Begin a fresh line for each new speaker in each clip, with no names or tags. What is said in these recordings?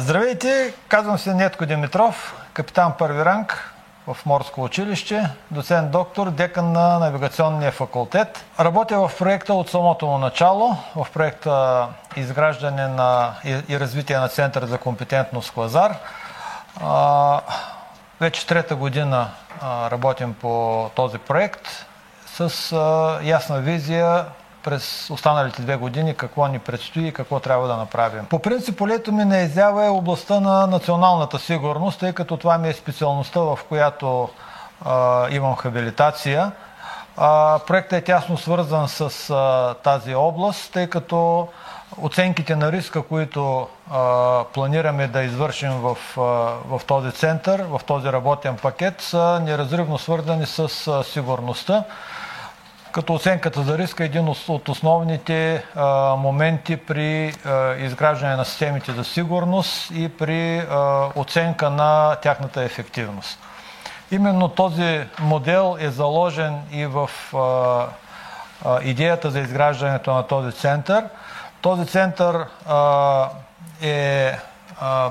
Здравейте, казвам се Нетко Димитров, капитан първи ранг в Морско училище, доцент доктор, декан на навигационния факултет. Работя в проекта от самото му начало, в проекта изграждане на и развитие на Център за компетентност Клазар. Вече трета година работим по този проект с ясна визия през останалите две години какво ни предстои и какво трябва да направим. По принцип, полето ми на изява е областта на националната сигурност, тъй като това ми е специалността, в която а, имам хабилитация. А, проектът е тясно свързан с а, тази област, тъй като оценките на риска, които а, планираме да извършим в, а, в този център, в този работен пакет, са неразривно свързани с а, сигурността като оценката за риска е един от основните моменти при изграждане на системите за сигурност и при оценка на тяхната ефективност. Именно този модел е заложен и в идеята за изграждането на този център. Този център е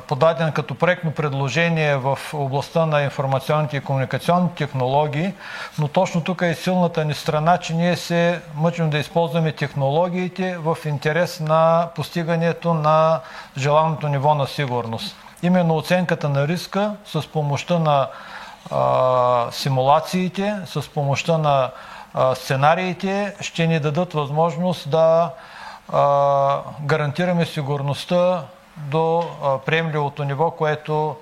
подаден като проектно предложение в областта на информационните и комуникационни технологии, но точно тук е силната ни страна, че ние се мъчим да използваме технологиите в интерес на постигането на желаното ниво на сигурност. Именно оценката на риска с помощта на а, симулациите, с помощта на а, сценариите ще ни дадат възможност да а, гарантираме сигурността до приемливото ниво, което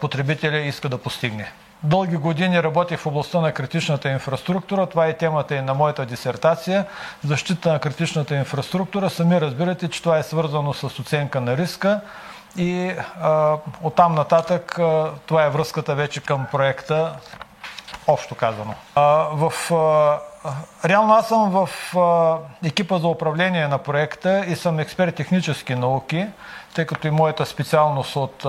потребителя иска да постигне. Дълги години работих в областта на критичната инфраструктура. Това е темата и на моята дисертация. Защита на критичната инфраструктура. Сами разбирате, че това е свързано с оценка на риска и а, оттам нататък а, това е връзката вече към проекта, общо казано. А, в а, Реално аз съм в екипа за управление на проекта и съм експерт технически науки, тъй като и моята специалност от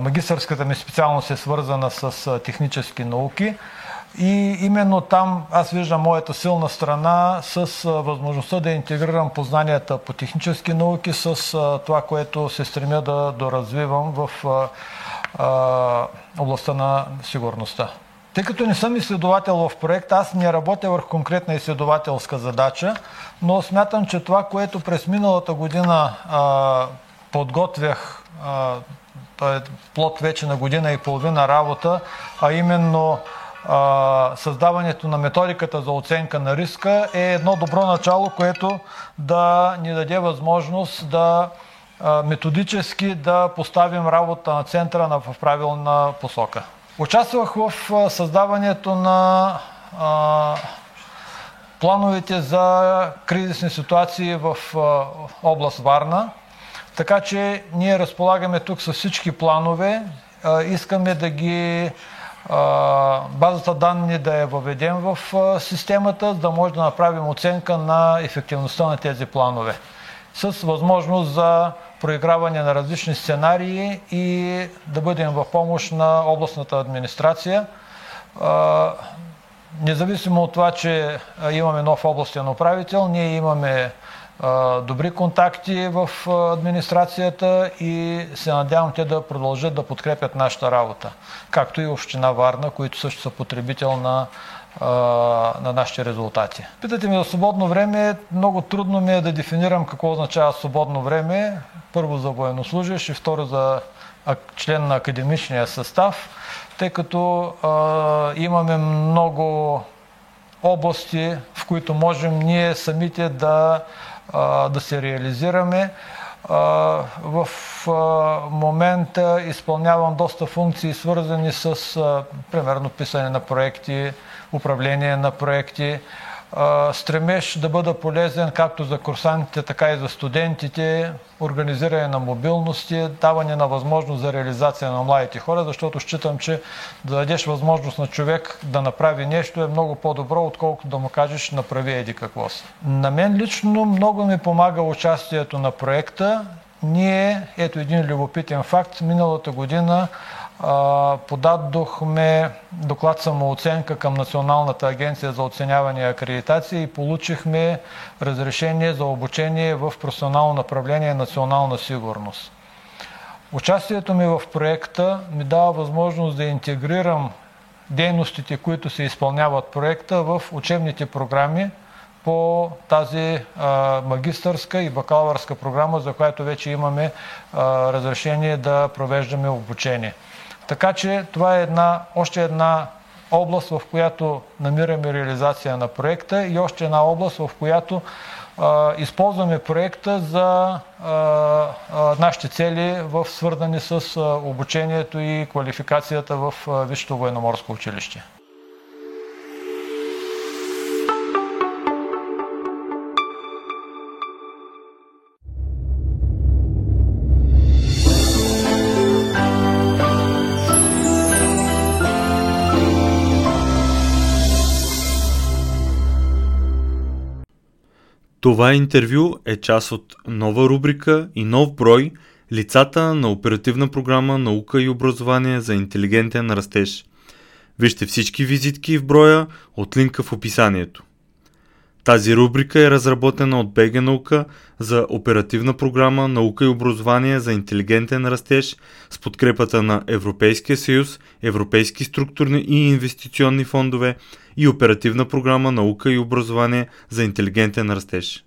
магистърската ми специалност е свързана с технически науки. И именно там аз виждам моята силна страна с възможността да интегрирам познанията по технически науки с това, което се стремя да доразвивам в областта на сигурността. Тъй като не съм изследовател в проект, аз не работя върху конкретна изследователска задача, но смятам, че това, което през миналата година а, подготвях, а, е плод вече на година и половина работа, а именно а, създаването на методиката за оценка на риска е едно добро начало, което да ни даде възможност да методически да поставим работа на центъра в правилна посока. Участвах в създаването на а, плановете за кризисни ситуации в а, област Варна. Така че ние разполагаме тук с всички планове. А, искаме да ги базата данни да я въведем в системата, за да може да направим оценка на ефективността на тези планове. С възможност за проиграване на различни сценарии и да бъдем в помощ на областната администрация. Независимо от това, че имаме нов областен управител, ние имаме добри контакти в администрацията и се надявам те да продължат да подкрепят нашата работа. Както и Община Варна, които също са потребител на на нашите резултати. Питате ми за свободно време, много трудно ми е да дефинирам какво означава свободно време. Първо за военнослужащ и второ за член на академичния състав, тъй като а, имаме много области, в които можем ние самите да, да се реализираме. В момента изпълнявам доста функции, свързани с, примерно, писане на проекти, управление на проекти, стремеж да бъда полезен както за курсантите, така и за студентите, организиране на мобилности, даване на възможност за реализация на младите хора, защото считам, че да дадеш възможност на човек да направи нещо е много по-добро, отколкото да му кажеш направи еди какво си. На мен лично много ми помага участието на проекта. Ние, ето един любопитен факт, миналата година подадохме доклад самооценка към Националната агенция за оценяване и акредитация и получихме разрешение за обучение в професионално направление национална сигурност. Участието ми в проекта ми дава възможност да интегрирам дейностите, които се изпълняват проекта в учебните програми по тази магистърска и бакалавърска програма, за която вече имаме разрешение да провеждаме обучение. Така че това е една, още една област, в която намираме реализация на проекта и още една област, в която а, използваме проекта за а, а, нашите цели в свързани с обучението и квалификацията в Висшето военноморско училище.
Това интервю е част от нова рубрика и нов брой Лицата на оперативна програма Наука и образование за интелигентен растеж. Вижте всички визитки в броя от линка в описанието. Тази рубрика е разработена от БГ Наука за оперативна програма Наука и образование за интелигентен растеж с подкрепата на Европейския съюз, Европейски структурни и инвестиционни фондове и оперативна програма Наука и образование за интелигентен растеж.